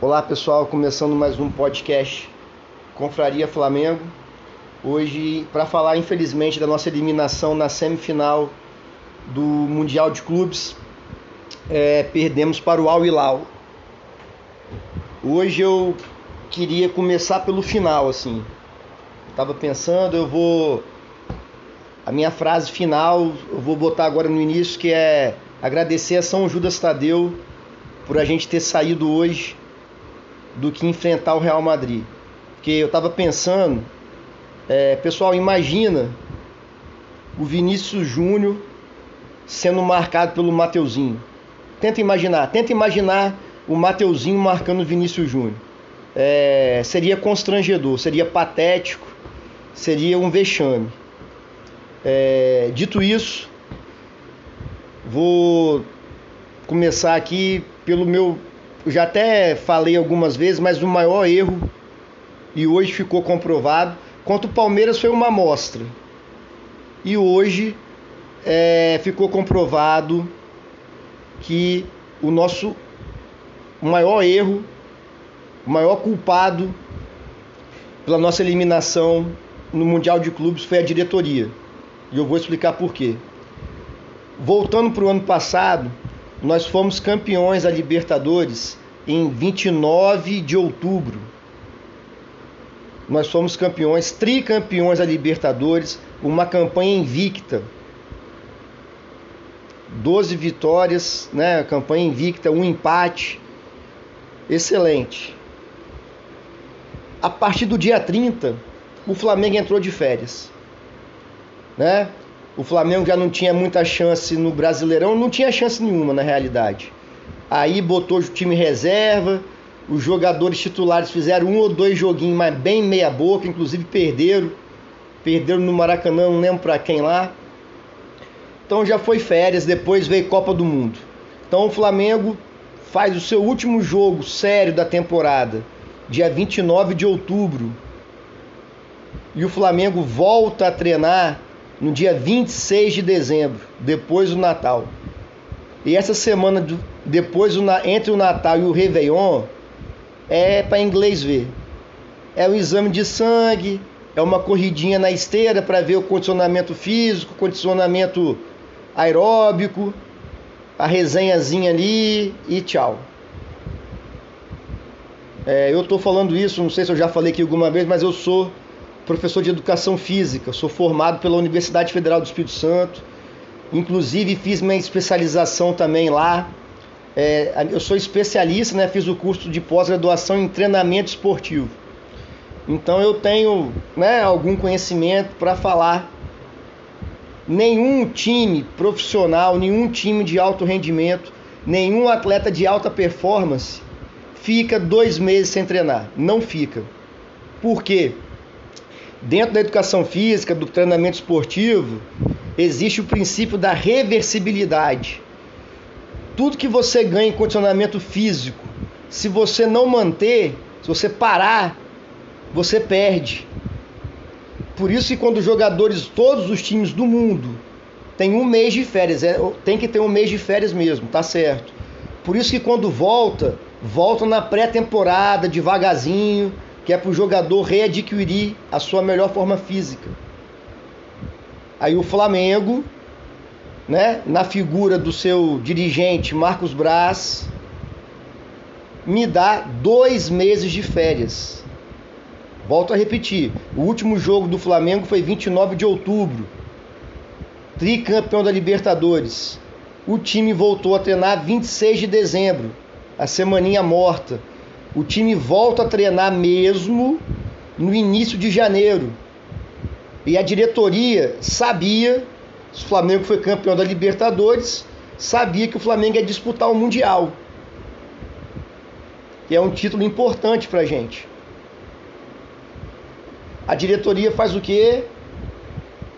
Olá pessoal, começando mais um podcast Confraria Flamengo. Hoje, para falar infelizmente da nossa eliminação na semifinal do Mundial de Clubes, é, perdemos para o Al Hilal. Hoje eu queria começar pelo final, assim. Tava pensando, eu vou. A minha frase final eu vou botar agora no início, que é agradecer a São Judas Tadeu por a gente ter saído hoje do que enfrentar o Real Madrid. Porque eu estava pensando, é, pessoal, imagina o Vinícius Júnior sendo marcado pelo Mateuzinho. Tenta imaginar, tenta imaginar o Mateuzinho marcando o Vinícius Júnior. É, seria constrangedor, seria patético, seria um vexame. É, dito isso, vou começar aqui pelo meu eu já até falei algumas vezes, mas o maior erro, e hoje ficou comprovado, contra o Palmeiras foi uma amostra. E hoje é, ficou comprovado que o nosso maior erro, o maior culpado pela nossa eliminação no Mundial de Clubes foi a diretoria. E eu vou explicar por quê. Voltando para o ano passado, nós fomos campeões da Libertadores em 29 de outubro. Nós fomos campeões, tricampeões da Libertadores, uma campanha invicta. 12 vitórias, né? Campanha invicta, um empate. Excelente. A partir do dia 30, o Flamengo entrou de férias. Né? O Flamengo já não tinha muita chance no Brasileirão, não tinha chance nenhuma na realidade. Aí botou o time reserva, os jogadores titulares fizeram um ou dois joguinhos, mas bem meia boca, inclusive perderam. Perderam no Maracanã, não lembro para quem lá. Então já foi férias, depois veio Copa do Mundo. Então o Flamengo faz o seu último jogo sério da temporada, dia 29 de outubro. E o Flamengo volta a treinar no dia 26 de dezembro, depois do Natal. E essa semana depois entre o Natal e o Réveillon é para inglês ver. É o exame de sangue, é uma corridinha na esteira para ver o condicionamento físico, condicionamento aeróbico, a resenhazinha ali e tchau. É, eu estou falando isso, não sei se eu já falei aqui alguma vez, mas eu sou professor de educação física, sou formado pela Universidade Federal do Espírito Santo, inclusive fiz minha especialização também lá. É, eu sou especialista, né, fiz o curso de pós-graduação em treinamento esportivo. Então eu tenho né, algum conhecimento para falar. Nenhum time profissional, nenhum time de alto rendimento, nenhum atleta de alta performance fica dois meses sem treinar. Não fica. Por quê? Dentro da educação física, do treinamento esportivo, existe o princípio da reversibilidade. Tudo que você ganha em condicionamento físico, se você não manter, se você parar, você perde. Por isso que quando os jogadores, todos os times do mundo, tem um mês de férias, é, tem que ter um mês de férias mesmo, tá certo. Por isso que quando volta, volta na pré-temporada, devagarzinho, que é para o jogador readquirir a sua melhor forma física. Aí o Flamengo, né, na figura do seu dirigente Marcos Braz, me dá dois meses de férias. Volto a repetir: o último jogo do Flamengo foi 29 de outubro, tricampeão da Libertadores. O time voltou a treinar 26 de dezembro, a semaninha morta o time volta a treinar mesmo no início de janeiro. E a diretoria sabia, o Flamengo foi campeão da Libertadores, sabia que o Flamengo ia disputar o Mundial. Que é um título importante pra gente. A diretoria faz o quê?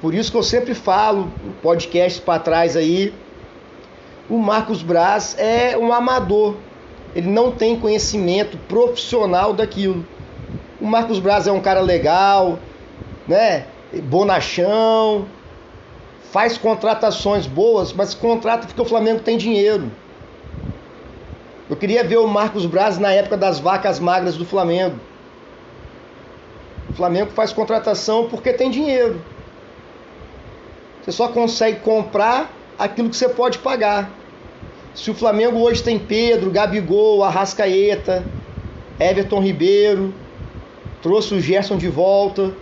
Por isso que eu sempre falo, podcast para trás aí, o Marcos Braz é um amador ele não tem conhecimento profissional daquilo. O Marcos Braz é um cara legal, né? Bonachão, faz contratações boas, mas contrata porque o Flamengo tem dinheiro. Eu queria ver o Marcos Braz na época das vacas magras do Flamengo. O Flamengo faz contratação porque tem dinheiro. Você só consegue comprar aquilo que você pode pagar. Se o Flamengo hoje tem Pedro, Gabigol, Arrascaeta, Everton Ribeiro, trouxe o Gerson de volta,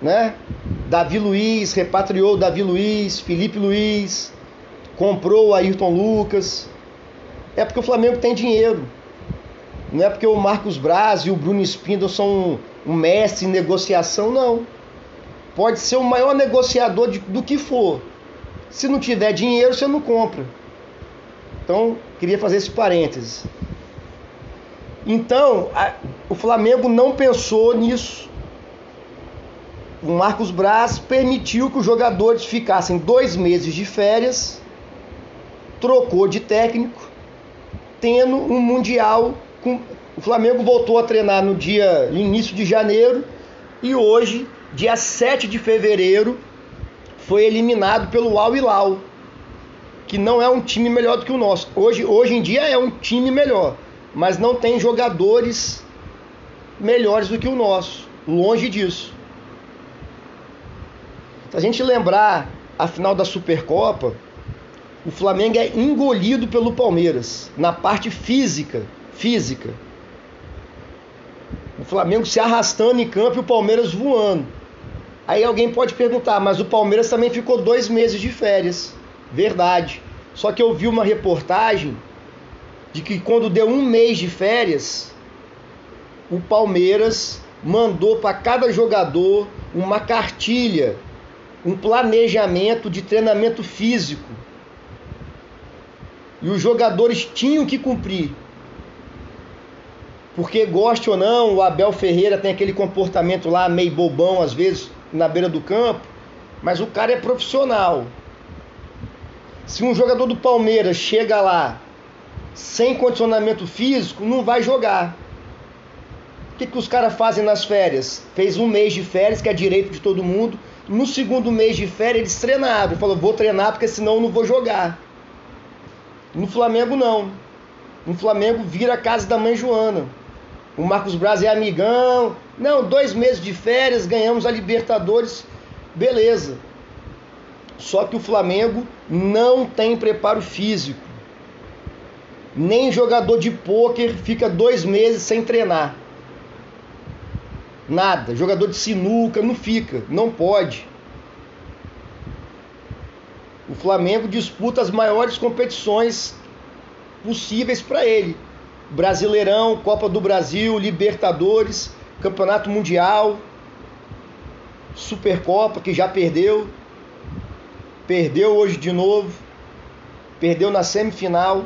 né? Davi Luiz, repatriou Davi Luiz, Felipe Luiz, comprou o Ayrton Lucas. É porque o Flamengo tem dinheiro. Não é porque o Marcos Braz e o Bruno Spindle são um mestre em negociação, não. Pode ser o maior negociador de, do que for. Se não tiver dinheiro, você não compra. Então, queria fazer esse parênteses. Então, a, o Flamengo não pensou nisso. O Marcos Braz permitiu que os jogadores ficassem dois meses de férias, trocou de técnico, tendo um Mundial. Com... O Flamengo voltou a treinar no dia início de janeiro e hoje, dia 7 de fevereiro, foi eliminado pelo Al Hilal, que não é um time melhor do que o nosso. Hoje, hoje em dia é um time melhor, mas não tem jogadores melhores do que o nosso. Longe disso. Se a gente lembrar a final da Supercopa, o Flamengo é engolido pelo Palmeiras na parte física, física. O Flamengo se arrastando em campo e o Palmeiras voando. Aí alguém pode perguntar, mas o Palmeiras também ficou dois meses de férias. Verdade. Só que eu vi uma reportagem de que quando deu um mês de férias, o Palmeiras mandou para cada jogador uma cartilha, um planejamento de treinamento físico. E os jogadores tinham que cumprir. Porque goste ou não, o Abel Ferreira tem aquele comportamento lá meio bobão às vezes na beira do campo, mas o cara é profissional. Se um jogador do Palmeiras chega lá sem condicionamento físico, não vai jogar. O que, que os caras fazem nas férias? Fez um mês de férias, que é direito de todo mundo. No segundo mês de férias, eles treinaram. Falou, vou treinar porque senão eu não vou jogar. No Flamengo, não. No Flamengo, vira a casa da mãe Joana. O Marcos Braz é amigão. Não, dois meses de férias, ganhamos a Libertadores. Beleza. Só que o Flamengo não tem preparo físico. Nem jogador de pôquer fica dois meses sem treinar. Nada. Jogador de sinuca não fica, não pode. O Flamengo disputa as maiores competições possíveis para ele: Brasileirão, Copa do Brasil, Libertadores, Campeonato Mundial, Supercopa, que já perdeu. Perdeu hoje de novo. Perdeu na semifinal.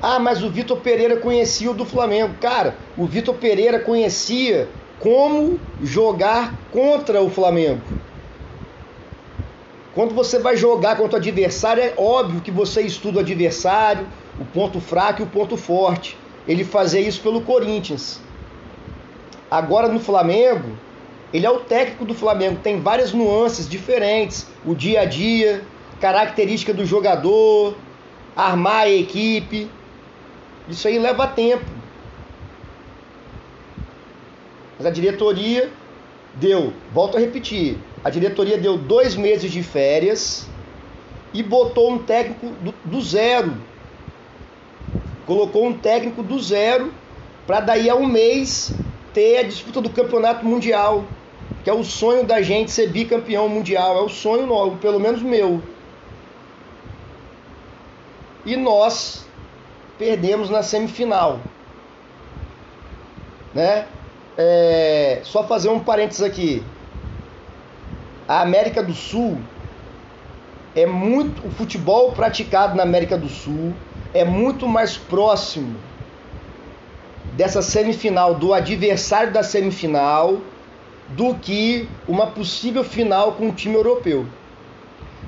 Ah, mas o Vitor Pereira conhecia o do Flamengo. Cara, o Vitor Pereira conhecia como jogar contra o Flamengo. Quando você vai jogar contra o adversário, é óbvio que você estuda o adversário, o ponto fraco e o ponto forte. Ele fazia isso pelo Corinthians. Agora no Flamengo, ele é o técnico do Flamengo, tem várias nuances diferentes, o dia a dia, característica do jogador, armar a equipe. Isso aí leva tempo. Mas a diretoria deu, volto a repetir, a diretoria deu dois meses de férias e botou um técnico do, do zero. Colocou um técnico do zero para daí a um mês ter a disputa do campeonato mundial, que é o sonho da gente ser bicampeão mundial, é o sonho novo, pelo menos meu. E nós perdemos na semifinal. Né? É, só fazer um parênteses aqui. A América do Sul é muito. O futebol praticado na América do Sul é muito mais próximo dessa semifinal, do adversário da semifinal, do que uma possível final com um time europeu.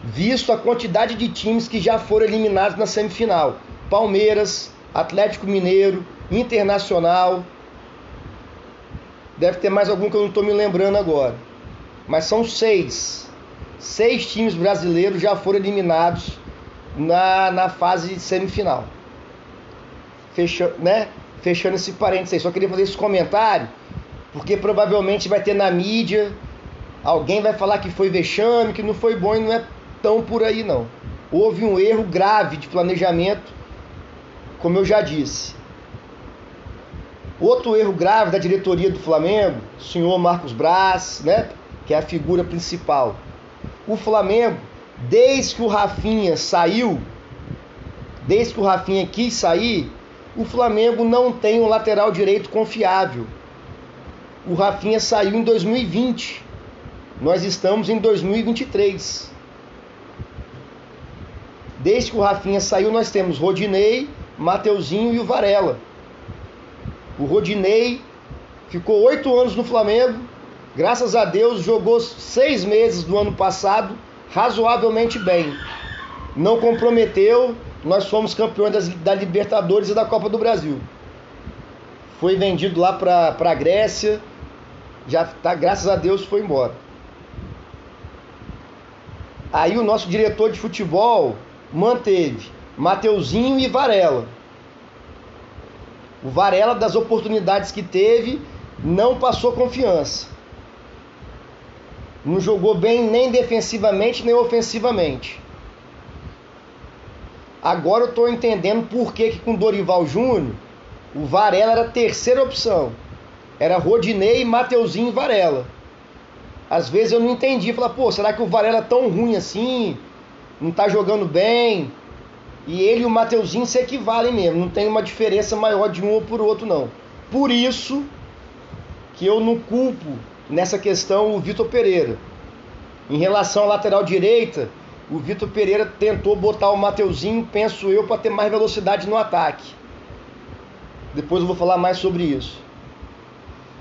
Visto a quantidade de times que já foram eliminados na semifinal. Palmeiras, Atlético Mineiro, Internacional. Deve ter mais algum que eu não estou me lembrando agora. Mas são seis. Seis times brasileiros já foram eliminados na, na fase semifinal. Fecha, né? Fechando esse parênteses aí, só queria fazer esse comentário, porque provavelmente vai ter na mídia, alguém vai falar que foi vexame, que não foi bom e não é tão por aí não. Houve um erro grave de planejamento, como eu já disse. Outro erro grave da diretoria do Flamengo, o senhor Marcos Braz, né, que é a figura principal. O Flamengo, desde que o Rafinha saiu, desde que o Rafinha quis sair, o Flamengo não tem um lateral direito confiável. O Rafinha saiu em 2020. Nós estamos em 2023. Desde que o Rafinha saiu, nós temos Rodinei, Mateuzinho e o Varela. O Rodinei ficou oito anos no Flamengo, graças a Deus jogou seis meses do ano passado razoavelmente bem. Não comprometeu, nós fomos campeões das, da Libertadores e da Copa do Brasil. Foi vendido lá para a Grécia, já tá, graças a Deus foi embora. Aí o nosso diretor de futebol manteve Mateuzinho e Varela. O Varela, das oportunidades que teve, não passou confiança. Não jogou bem nem defensivamente nem ofensivamente. Agora eu estou entendendo por que, que com Dorival Júnior o Varela era a terceira opção. Era Rodinei, Mateuzinho e Varela. Às vezes eu não entendi. Falar, pô, será que o Varela é tão ruim assim? Não está jogando bem? E ele e o Mateuzinho se equivalem mesmo, não tem uma diferença maior de um ou por outro não. Por isso que eu não culpo nessa questão o Vitor Pereira. Em relação à lateral direita, o Vitor Pereira tentou botar o Mateuzinho, penso eu, para ter mais velocidade no ataque. Depois eu vou falar mais sobre isso.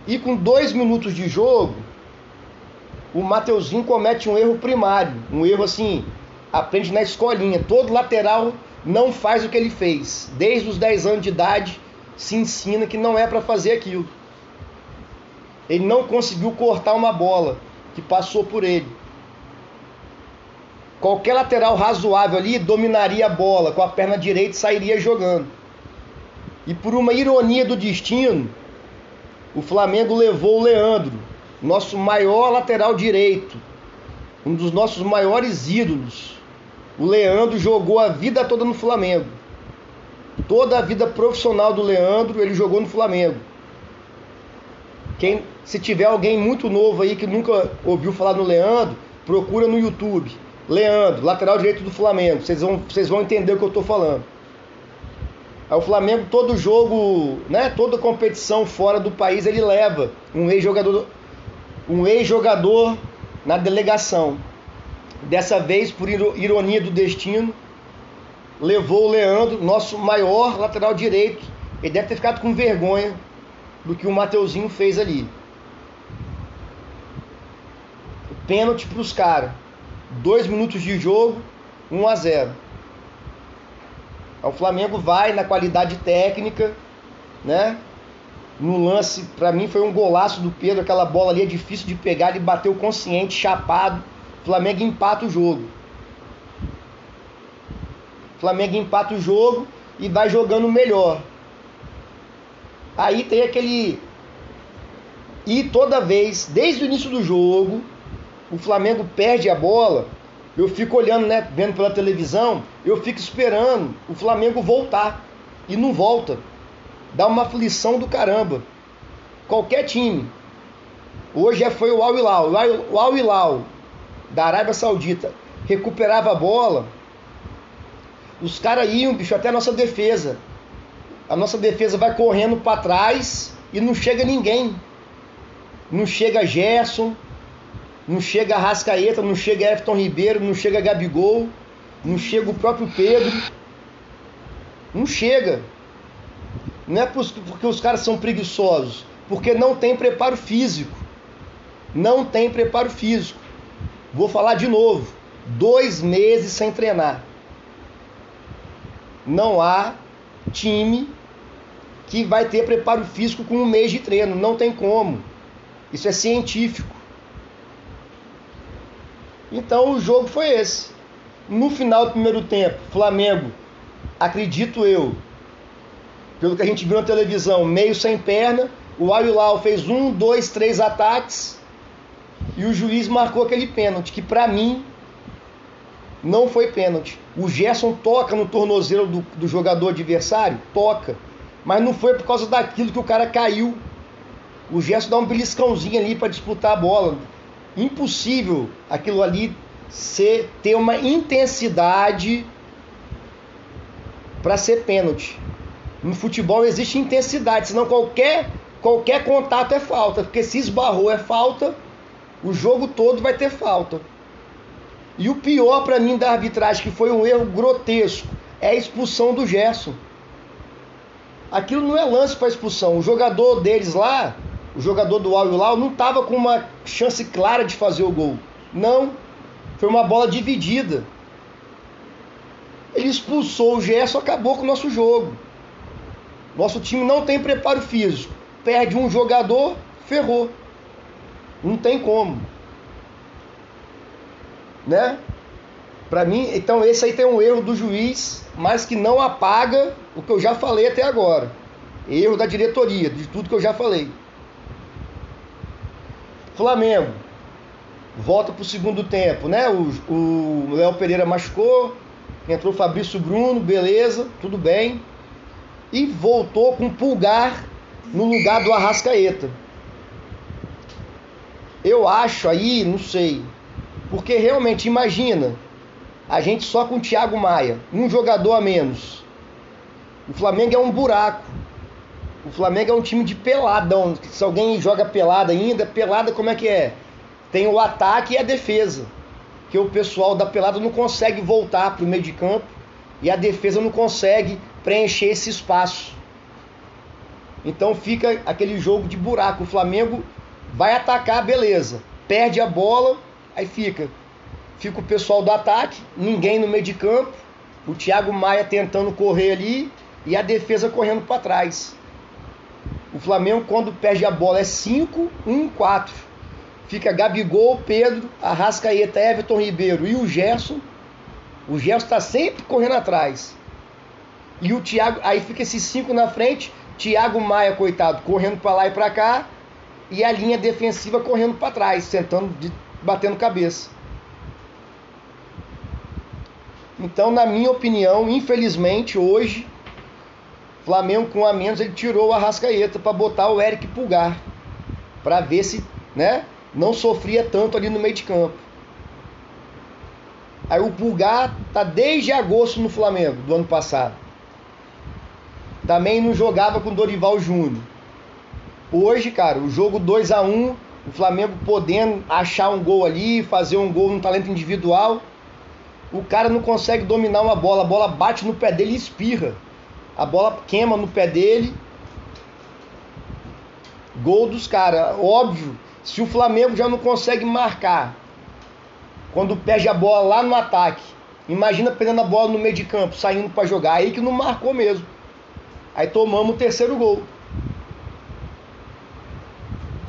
E com dois minutos de jogo, o Mateuzinho comete um erro primário, um erro assim, aprende na escolinha. Todo lateral não faz o que ele fez. Desde os 10 anos de idade se ensina que não é para fazer aquilo. Ele não conseguiu cortar uma bola que passou por ele. Qualquer lateral razoável ali dominaria a bola com a perna direita e sairia jogando. E por uma ironia do destino, o Flamengo levou o Leandro, nosso maior lateral direito, um dos nossos maiores ídolos, o Leandro jogou a vida toda no Flamengo. Toda a vida profissional do Leandro, ele jogou no Flamengo. Quem, se tiver alguém muito novo aí que nunca ouviu falar no Leandro, procura no YouTube. Leandro, lateral direito do Flamengo. Vocês vão, vocês vão entender o que eu estou falando. O Flamengo, todo jogo, né, toda competição fora do país, ele leva um ex-jogador um ex-jogador na delegação. Dessa vez, por ironia do destino, levou o Leandro, nosso maior lateral direito. Ele deve ter ficado com vergonha do que o Mateuzinho fez ali. Pênalti para os caras. Dois minutos de jogo, 1 a 0. O Flamengo vai na qualidade técnica, né? No lance, para mim foi um golaço do Pedro, aquela bola ali é difícil de pegar, ele bateu consciente, chapado Flamengo empata o jogo. Flamengo empata o jogo e vai jogando melhor. Aí tem aquele. E toda vez, desde o início do jogo, o Flamengo perde a bola. Eu fico olhando, né, vendo pela televisão, eu fico esperando o Flamengo voltar. E não volta. Dá uma aflição do caramba. Qualquer time. Hoje é, foi o Al Hilal. O Al Hilal da Arábia Saudita recuperava a bola, os caras iam, bicho, até a nossa defesa. A nossa defesa vai correndo para trás e não chega ninguém. Não chega Gerson, não chega Rascaeta, não chega Everton Ribeiro, não chega Gabigol, não chega o próprio Pedro. Não chega. Não é porque os caras são preguiçosos, porque não tem preparo físico. Não tem preparo físico. Vou falar de novo. Dois meses sem treinar. Não há time que vai ter preparo físico com um mês de treino. Não tem como. Isso é científico. Então o jogo foi esse. No final do primeiro tempo, Flamengo, acredito eu, pelo que a gente viu na televisão, meio sem perna. O Ayulau fez um, dois, três ataques e o juiz marcou aquele pênalti, que para mim não foi pênalti. O Gerson toca no tornozelo do, do jogador adversário, toca, mas não foi por causa daquilo que o cara caiu. O Gerson dá um beliscãozinho ali para disputar a bola. Impossível aquilo ali ser, ter uma intensidade para ser pênalti. No futebol existe intensidade, senão qualquer, qualquer contato é falta, porque se esbarrou é falta, o jogo todo vai ter falta. E o pior para mim da arbitragem, que foi um erro grotesco, é a expulsão do Gerson. Aquilo não é lance para expulsão. O jogador deles lá, o jogador do Al Hilal, não estava com uma chance clara de fazer o gol. Não. Foi uma bola dividida. Ele expulsou o Gerson, acabou com o nosso jogo. Nosso time não tem preparo físico. Perde um jogador, ferrou. Não tem como. Né? Para mim, então esse aí tem um erro do juiz, mas que não apaga o que eu já falei até agora. Erro da diretoria, de tudo que eu já falei. Flamengo volta para o segundo tempo, né? O, Léo Pereira machucou, entrou o Fabrício Bruno, beleza, tudo bem. E voltou com pulgar no lugar do Arrascaeta. Eu acho aí, não sei. Porque realmente, imagina, a gente só com o Thiago Maia, um jogador a menos. O Flamengo é um buraco. O Flamengo é um time de peladão. Se alguém joga pelada ainda, pelada como é que é? Tem o ataque e a defesa. Que o pessoal da pelada não consegue voltar para o meio de campo e a defesa não consegue preencher esse espaço. Então fica aquele jogo de buraco. O Flamengo vai atacar, beleza. Perde a bola, aí fica. Fica o pessoal do ataque, ninguém no meio de campo. O Thiago Maia tentando correr ali e a defesa correndo para trás. O Flamengo, quando perde a bola, é 5, 1, 4. Fica Gabigol, Pedro, Arrascaeta, Everton Ribeiro e o Gerson. O Gerson está sempre correndo atrás. E o Thiago, aí fica esses cinco na frente. Thiago Maia, coitado, correndo para lá e para cá e a linha defensiva correndo para trás, tentando de, batendo cabeça. Então, na minha opinião, infelizmente hoje Flamengo com a menos ele tirou o Arrascaeta para botar o Eric Pulgar para ver se, né, não sofria tanto ali no meio de campo. Aí o Pulgar tá desde agosto no Flamengo do ano passado. Também não jogava com Dorival Júnior. Hoje, cara, o jogo 2 a 1 o Flamengo podendo achar um gol ali, fazer um gol no talento individual. O cara não consegue dominar uma bola, a bola bate no pé dele e espirra. A bola queima no pé dele. Gol dos caras. Óbvio, se o Flamengo já não consegue marcar quando perde a bola lá no ataque, imagina pegando a bola no meio de campo, saindo para jogar. Aí que não marcou mesmo. Aí tomamos o terceiro gol.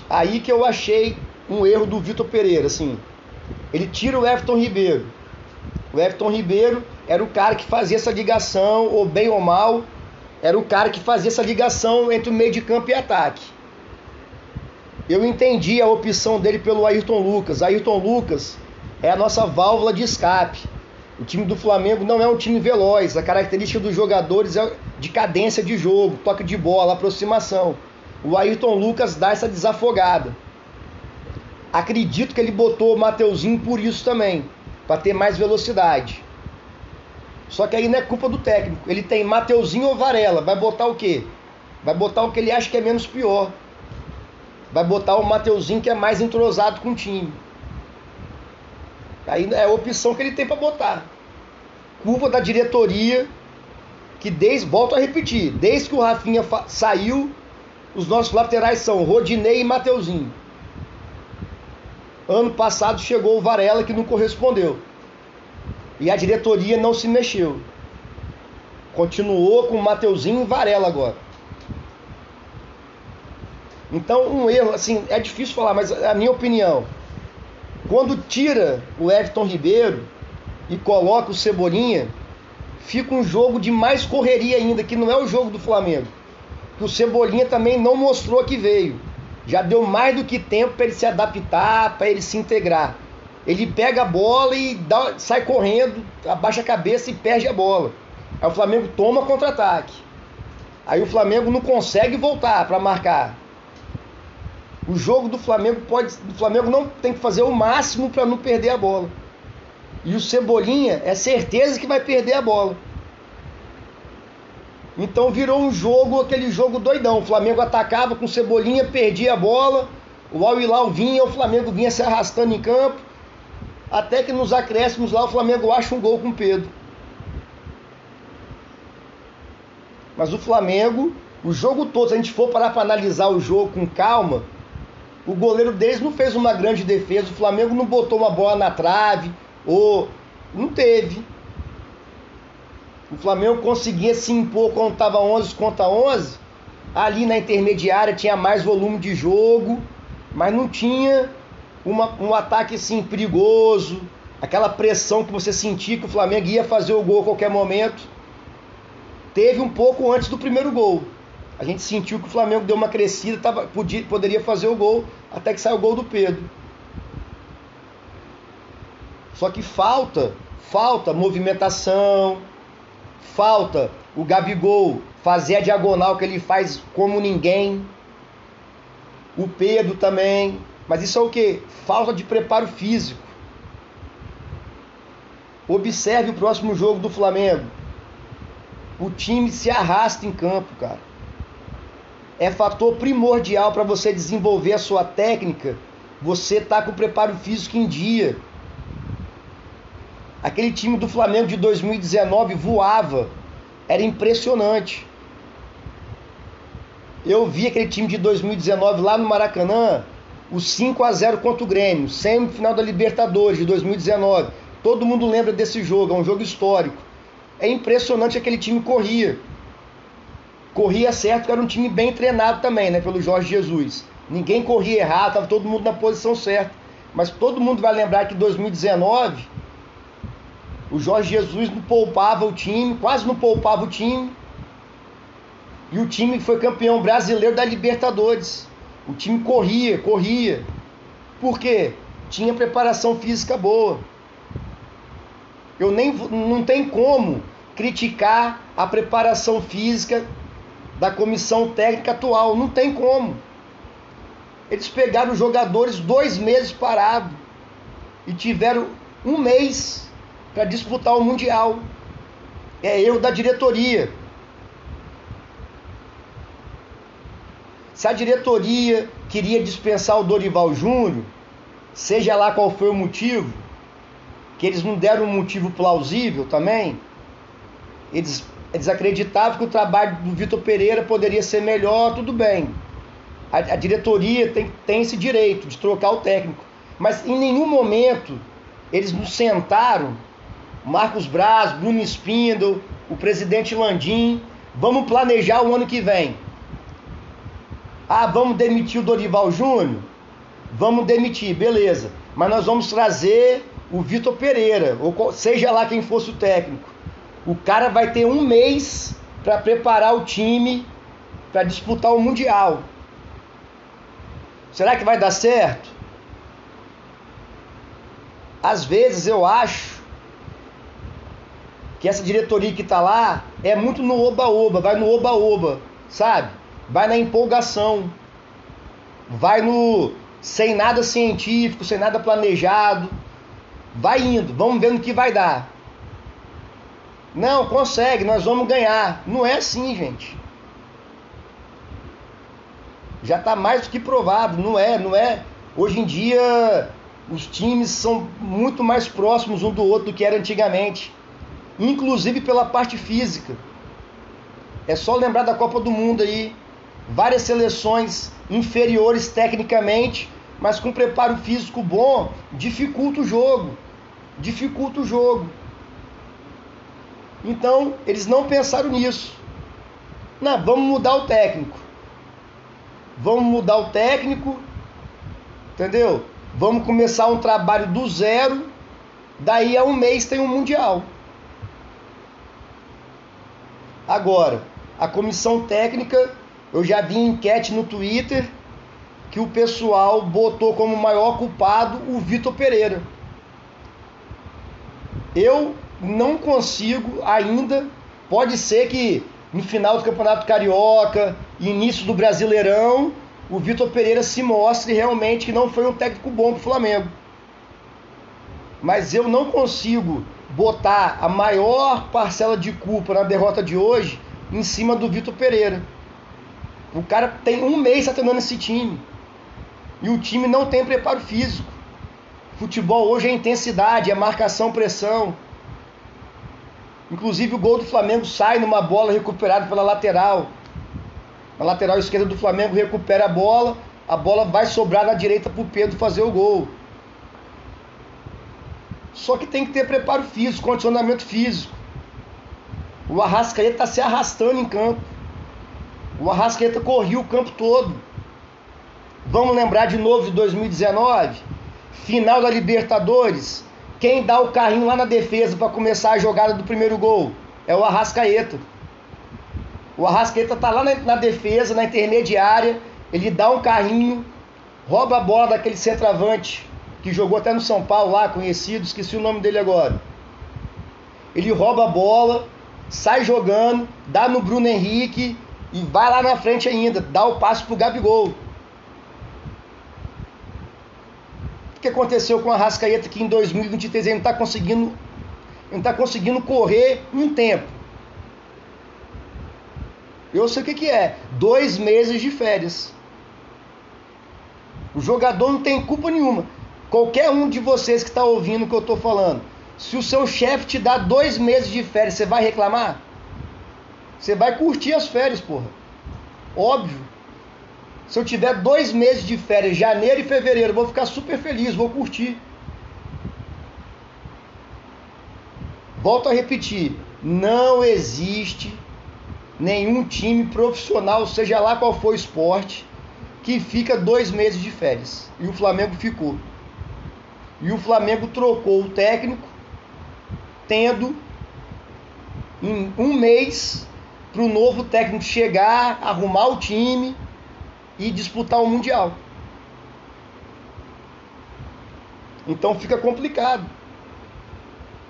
Aí que eu achei um erro do Vitor Pereira, assim. Ele tira o Everton Ribeiro. O Everton Ribeiro era o cara que fazia essa ligação, ou bem ou mal, era o cara que fazia essa ligação entre o meio de campo e ataque. Eu entendi a opção dele pelo Ayrton Lucas. Ayrton Lucas é a nossa válvula de escape. O time do Flamengo não é um time veloz. A característica dos jogadores é de cadência de jogo, toque de bola, aproximação o Ayrton Lucas dá essa desafogada. Acredito que ele botou o Mateuzinho por isso também, para ter mais velocidade. Só que aí não é culpa do técnico. Ele tem Mateuzinho ou Varela. Vai botar o quê? Vai botar o que ele acha que é menos pior. Vai botar o Mateuzinho que é mais entrosado com o time. Aí é a opção que ele tem para botar. Culpa da diretoria que desde, volto a repetir, desde que o Rafinha saiu, os nossos laterais são Rodinei e Mateuzinho. Ano passado chegou o Varela que não correspondeu. E a diretoria não se mexeu. Continuou com o Mateuzinho e Varela agora. Então, um erro, assim, é difícil falar, mas a minha opinião, quando tira o Everton Ribeiro, e coloca o Cebolinha, fica um jogo de mais correria ainda, que não é o jogo do Flamengo. Que o Cebolinha também não mostrou que veio. Já deu mais do que tempo para ele se adaptar, para ele se integrar. Ele pega a bola e dá, sai correndo, abaixa a cabeça e perde a bola. Aí o Flamengo toma contra-ataque. Aí o Flamengo não consegue voltar para marcar. O jogo do Flamengo pode, Flamengo não tem que fazer o máximo para não perder a bola. E o Cebolinha é certeza que vai perder a bola. Então virou um jogo, aquele jogo doidão. O Flamengo atacava com Cebolinha, perdia a bola. O Al Hilal vinha, o Flamengo vinha se arrastando em campo. Até que nos acréscimos lá o Flamengo acha um gol com o Pedro. Mas o Flamengo, o jogo todo, se a gente for parar para analisar o jogo com calma, o goleiro deles não fez uma grande defesa, o Flamengo não botou uma bola na trave, ou não teve. O Flamengo conseguia se impor quando estava 11 contra 11. Ali na intermediária tinha mais volume de jogo, mas não tinha uma, um ataque assim perigoso, aquela pressão que você sentia que o Flamengo ia fazer o gol a qualquer momento. Teve um pouco antes do primeiro gol. A gente sentiu que o Flamengo deu uma crescida, tava, podia, poderia fazer o gol, até que saiu o gol do Pedro. Só que falta, falta movimentação, falta o Gabigol fazer a diagonal que ele faz como ninguém. O Pedro também. Mas isso é o que? Falta de preparo físico. Observe o próximo jogo do Flamengo. O time se arrasta em campo, cara é fator primordial para você desenvolver a sua técnica. Você tá com o preparo físico em dia. Aquele time do Flamengo de 2019 voava. Era impressionante. Eu vi aquele time de 2019 lá no Maracanã, o 5 a 0 contra o Grêmio, semifinal da Libertadores de 2019. Todo mundo lembra desse jogo, é um jogo histórico. É impressionante aquele time corria corria certo, era um time bem treinado também, né, pelo Jorge Jesus. Ninguém corria errado, estava todo mundo na posição certa. Mas todo mundo vai lembrar que em 2019 o Jorge Jesus não poupava o time, quase não poupava o time. E o time foi campeão brasileiro da Libertadores. O time corria, corria. Por quê? Tinha preparação física boa. Eu nem não tem como criticar a preparação física da comissão técnica atual. Não tem como. Eles pegaram os jogadores dois meses parados e tiveram um mês para disputar o Mundial. É erro da diretoria. Se a diretoria queria dispensar o Dorival Júnior, seja lá qual foi o motivo, que eles não deram um motivo plausível também, eles eles acreditavam que o trabalho do Vitor Pereira poderia ser melhor, tudo bem. A, a diretoria tem, tem esse direito de trocar o técnico. Mas em nenhum momento eles nos sentaram, Marcos Braz, Bruno Spindle, o presidente Landim, vamos planejar o ano que vem. Ah, vamos demitir o Dorival Júnior? Vamos demitir, beleza. Mas nós vamos trazer o Vitor Pereira, ou seja lá quem fosse o técnico. O cara vai ter um mês para preparar o time para disputar o Mundial. Será que vai dar certo? Às vezes eu acho que essa diretoria que está lá é muito no oba-oba, vai no oba-oba, sabe? Vai na empolgação, vai no sem nada científico, sem nada planejado, vai indo, vamos ver no que vai dar. Não, consegue, nós vamos ganhar. Não é assim, gente. Já está mais do que provado, não é, não é. Hoje em dia os times são muito mais próximos um do outro do que era antigamente, inclusive pela parte física. É só lembrar da Copa do Mundo aí, várias seleções inferiores tecnicamente, mas com preparo físico bom, dificulta o jogo. Dificulta o jogo. Então, eles não pensaram nisso. Não, vamos mudar o técnico. Vamos mudar o técnico, entendeu? Vamos começar um trabalho do zero Daí a um mês tem um Mundial. Agora, a comissão técnica, eu já vi enquete no Twitter que o pessoal botou como maior culpado o Vitor Pereira. Eu não consigo ainda, pode ser que no final do Campeonato Carioca, início do Brasileirão, o Vitor Pereira se mostre realmente que não foi um técnico bom para o Flamengo. Mas eu não consigo botar a maior parcela de culpa na derrota de hoje em cima do Vitor Pereira. O cara tem um mês treinando esse time. E o time não tem preparo físico. Futebol hoje é intensidade, é marcação, pressão. Inclusive o gol do Flamengo sai numa bola recuperada pela lateral. Na lateral esquerda do Flamengo recupera a bola, a bola vai sobrar na direita para o Pedro fazer o gol. Só que tem que ter preparo físico, condicionamento físico. O Arrascaeta está se arrastando em campo. O Arrascaeta correu o campo todo. Vamos lembrar de novo de 2019? Final da Libertadores. Quem dá o carrinho lá na defesa para começar a jogada do primeiro gol? É o Arrascaeta. O Arrascaeta tá lá na, na, defesa, na intermediária, ele dá um carrinho, rouba a bola daquele centroavante que jogou até no São Paulo lá, conhecido, esqueci o nome dele agora. Ele rouba a bola, sai jogando, dá no Bruno Henrique e vai lá na frente ainda, dá o passo pro Gabigol. O que aconteceu com o Arrascaeta que em 2023 ele não está conseguindo, não tá conseguindo correr um tempo? Eu sei o que, que é. Dois meses de férias. O jogador não tem culpa nenhuma. Qualquer um de vocês que está ouvindo o que eu estou falando, se o seu chefe te dá dois meses de férias, você vai reclamar? Você vai curtir as férias, porra. Óbvio. Se eu tiver dois meses de férias, janeiro e fevereiro, vou ficar super feliz, vou curtir. Volto a repetir: não existe nenhum time profissional, seja lá qual for o esporte, que fica dois meses de férias. E o Flamengo ficou. E o Flamengo trocou o técnico, tendo em um mês para o novo técnico chegar, arrumar o time e disputar o Mundial. Então fica complicado.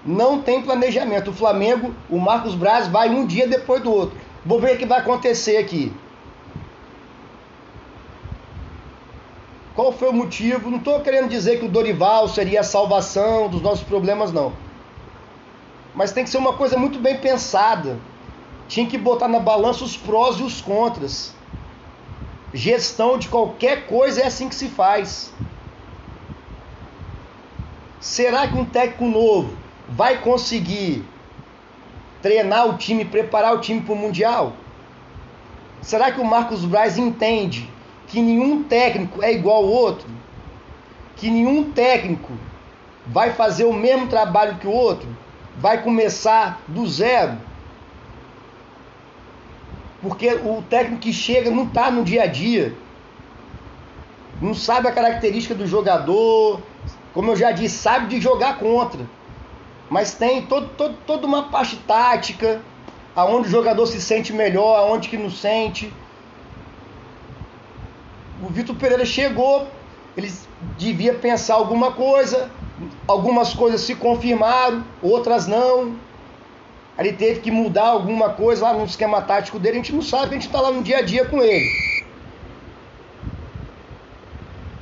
Não tem planejamento. O Flamengo, o Marcos Braz vai um dia depois do outro. Vou ver o que vai acontecer aqui. Qual foi o motivo? Não estou querendo dizer que o Dorival seria a salvação dos nossos problemas, não. Mas tem que ser uma coisa muito bem pensada. Tinha que botar na balança os prós e os contras. Gestão de qualquer coisa é assim que se faz. Será que um técnico novo vai conseguir treinar o time, preparar o time para o Mundial? Será que o Marcos Braz entende que nenhum técnico é igual ao outro? Que nenhum técnico vai fazer o mesmo trabalho que o outro? Vai começar do zero? Porque o técnico que chega não está no dia a dia, não sabe a característica do jogador, como eu já disse, sabe de jogar contra mas tem todo, todo, toda uma parte tática, aonde o jogador se sente melhor, aonde que não sente. O Vitor Pereira chegou, ele devia pensar alguma coisa, algumas coisas se confirmaram, outras não. Ele teve que mudar alguma coisa lá no esquema tático dele, a gente não sabe, a gente está lá no dia a dia com ele.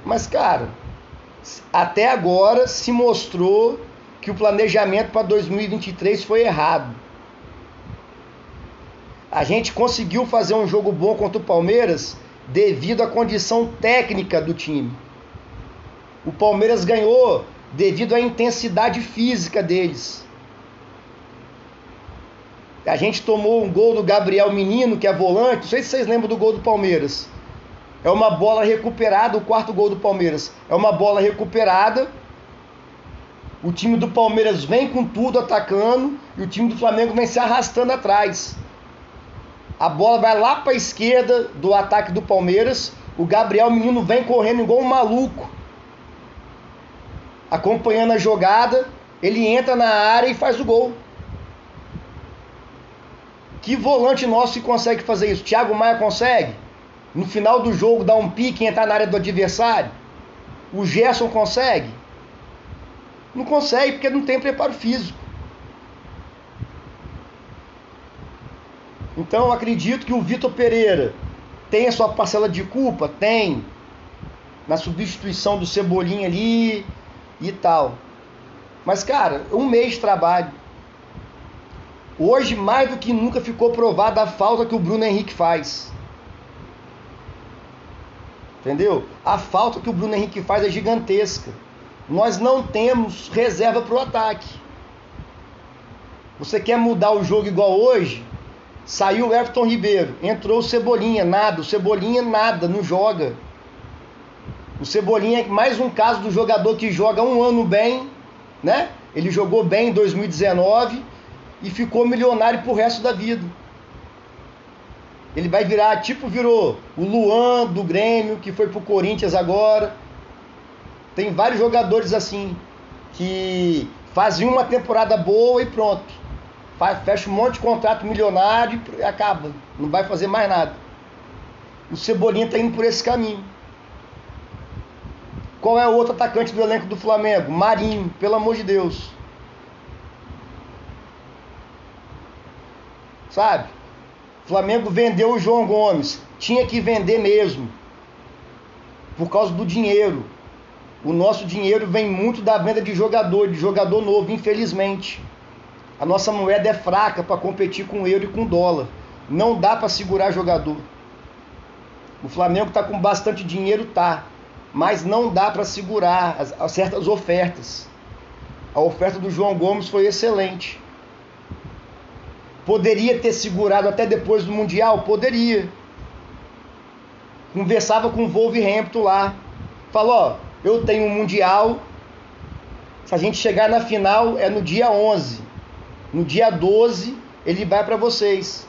Mas, cara, até agora se mostrou que o planejamento para 2023 foi errado. A gente conseguiu fazer um jogo bom contra o Palmeiras devido à condição técnica do time. O Palmeiras ganhou devido à intensidade física deles. A gente tomou um gol do Gabriel Menino, que é volante. Não sei se vocês lembram do gol do Palmeiras. É uma bola recuperada, o quarto gol do Palmeiras. É uma bola recuperada o time do Palmeiras vem com tudo atacando e o time do Flamengo vem se arrastando atrás. A bola vai lá para a esquerda do ataque do Palmeiras. O Gabriel Menino vem correndo igual um maluco, acompanhando a jogada. Ele entra na área e faz o gol. Que volante nosso que consegue fazer isso? Thiago Maia consegue? No final do jogo dar um pique e entrar na área do adversário? O Gerson consegue? Não consegue porque não tem preparo físico. Então eu acredito que o Vitor Pereira tem a sua parcela de culpa? Tem. Na substituição do Cebolinha ali e tal. Mas, cara, um mês de trabalho. Hoje, mais do que nunca, ficou provada a falta que o Bruno Henrique faz. Entendeu? A falta que o Bruno Henrique faz é gigantesca. Nós não temos reserva para o ataque. Você quer mudar o jogo igual hoje? Saiu o Everton Ribeiro, entrou o Cebolinha, nada. O Cebolinha nada, não joga. O Cebolinha é mais um caso do jogador que joga um ano bem, né? Ele jogou bem em 2019 e ficou milionário pro resto da vida. Ele vai virar, tipo virou o Luan do Grêmio, que foi pro Corinthians agora. Tem vários jogadores assim, que fazem uma temporada boa e pronto. Fecha um monte de contrato milionário e acaba. Não vai fazer mais nada. O Cebolinha está indo por esse caminho. Qual é o outro atacante do elenco do Flamengo? Marinho, pelo amor de Deus. Sabe? Flamengo vendeu o João Gomes. Tinha que vender mesmo. Por causa do dinheiro. O nosso dinheiro vem muito da venda de jogador, de jogador novo, infelizmente. A nossa moeda é fraca para competir com o euro e com o dólar. Não dá para segurar jogador. O Flamengo está com bastante dinheiro, tá mas não dá para segurar as, as certas ofertas. A oferta do João Gomes foi excelente. Poderia ter segurado até depois do Mundial? Poderia. Conversava com o Wolverhampton lá. Falou, ó, eu tenho um Mundial. Se a gente chegar na final é no dia 11. No dia 12 ele vai para vocês.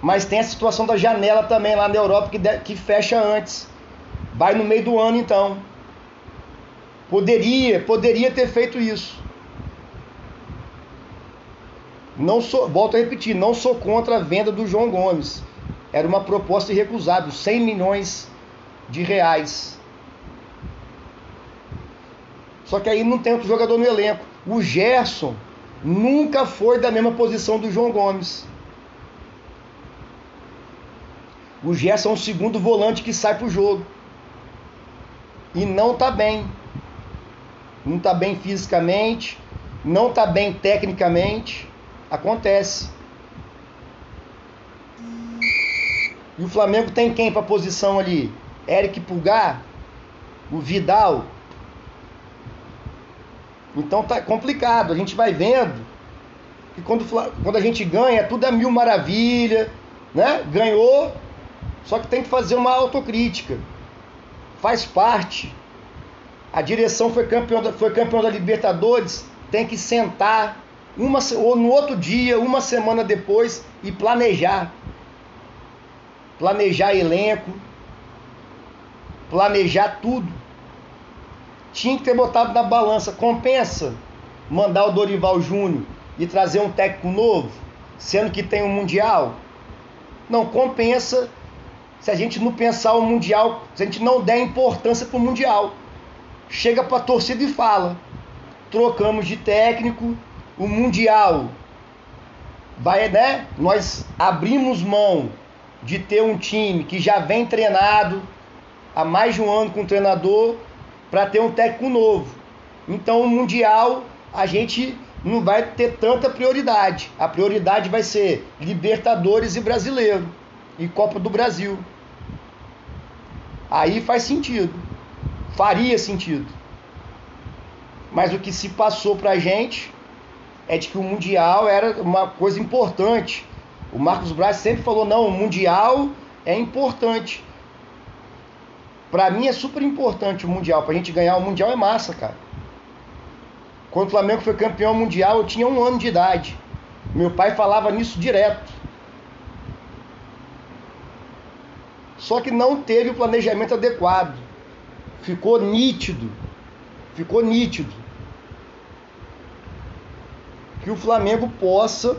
Mas tem a situação da janela também lá na Europa que, de, que fecha antes. Vai no meio do ano então. Poderia, poderia ter feito isso. Não sou, volto a repetir, não sou contra a venda do João Gomes. Era uma proposta irrecusável, 100 milhões de reais. Só que aí não tem outro jogador no elenco. O Gerson nunca foi da mesma posição do João Gomes. O Gerson é o segundo volante que sai pro jogo e não está bem. Não está bem fisicamente, não está bem tecnicamente. Acontece. E o Flamengo tem quem para posição ali? Eric Pulgar, o Vidal. Então tá complicado. A gente vai vendo que quando, quando a gente ganha, tudo é mil maravilha, né? Ganhou, só que tem que fazer uma autocrítica faz parte. A direção foi campeão foi campeão da Libertadores, tem que sentar uma, ou no outro dia, uma semana depois e planejar. Planejar elenco, planejar tudo. Tinha que ter botado na balança. Compensa mandar o Dorival Júnior e trazer um técnico novo, sendo que tem um Mundial? Não compensa se a gente não pensar o Mundial, se a gente não der importância para o Mundial. Chega para a torcida e fala: trocamos de técnico, o Mundial vai, né? Nós abrimos mão de ter um time que já vem treinado há mais de um ano com o treinador para ter um técnico novo. Então o Mundial a gente não vai ter tanta prioridade. A prioridade vai ser Libertadores e Brasileiro e Copa do Brasil. Aí faz sentido. Faria sentido. Mas o que se passou pra gente é de que o Mundial era uma coisa importante. O Marcos Braz sempre falou: não, o Mundial é importante. Pra mim é super importante o Mundial. Pra gente ganhar o Mundial é massa, cara. Quando o Flamengo foi campeão mundial, eu tinha um ano de idade. Meu pai falava nisso direto. Só que não teve o planejamento adequado. Ficou nítido. Ficou nítido que o Flamengo possa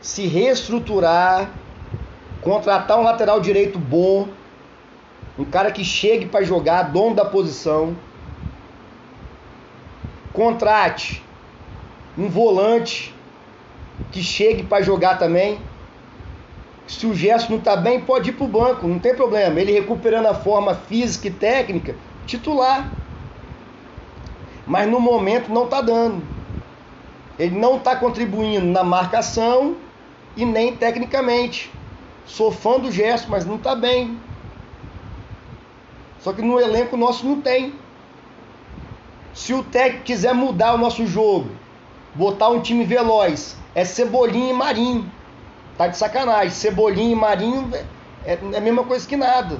se reestruturar, contratar um lateral direito bom, um cara que chegue para jogar, dono da posição. Contrate um volante que chegue para jogar também. Se o Gerson não está bem, pode ir para o banco, não tem problema. Ele recuperando a forma física e técnica, titular. Mas no momento não está dando. Ele não está contribuindo na marcação e nem tecnicamente. Sou fã do Gerson, mas não está bem. Só que no elenco nosso não tem. Se o técnico quiser mudar o nosso jogo, botar um time veloz, é Cebolinha e Marinho. Tá de sacanagem. Cebolinha e Marinho é, é a mesma coisa que nada.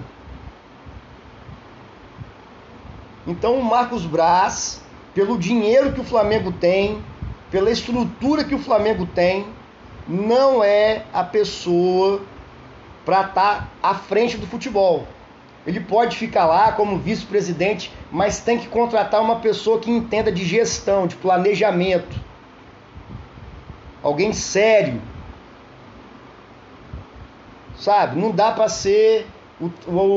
Então o Marcos Braz, pelo dinheiro que o Flamengo tem, pela estrutura que o Flamengo tem, não é a pessoa para estar tá à frente do futebol. Ele pode ficar lá como vice-presidente, mas tem que contratar uma pessoa que entenda de gestão, de planejamento. Alguém sério. Sabe? Não dá para ser o,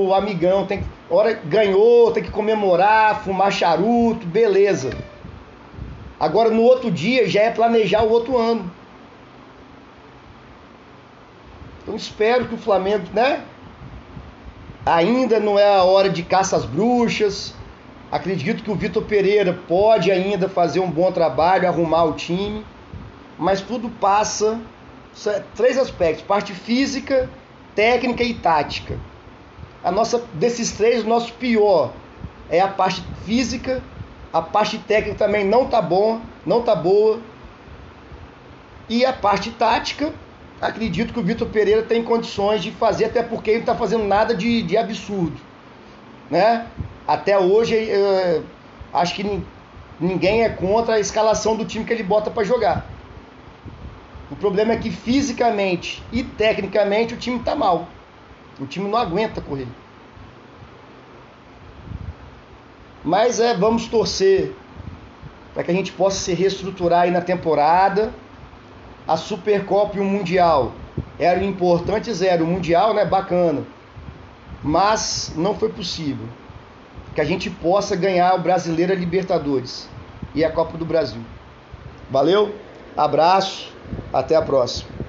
o, amigão, tem hora ganhou, tem que comemorar, fumar charuto, beleza. Agora no outro dia já é planejar o outro ano. Então espero que o Flamengo, né? Ainda não é a hora de caça às bruxas. Acredito que o Vitor Pereira pode ainda fazer um bom trabalho, arrumar o time. Mas tudo passa três aspectos: parte física, técnica e tática. A nossa desses três, o nosso pior é a parte física, a parte técnica também não tá bom, não tá boa. E a parte tática, acredito que o Vitor Pereira tem condições de fazer, até porque ele não está fazendo nada de, de absurdo. Né? Até hoje, eu, acho que ninguém é contra a escalação do time que ele bota para jogar. O problema é que fisicamente e tecnicamente o time está mal. O time não aguenta correr. Mas é, vamos torcer para que a gente possa se reestruturar aí na temporada a Supercopa e o Mundial eram importantes, era o Mundial, né, bacana, mas não foi possível que a gente possa ganhar o Brasileiro Libertadores e a Copa do Brasil. Valeu, abraço, até a próxima.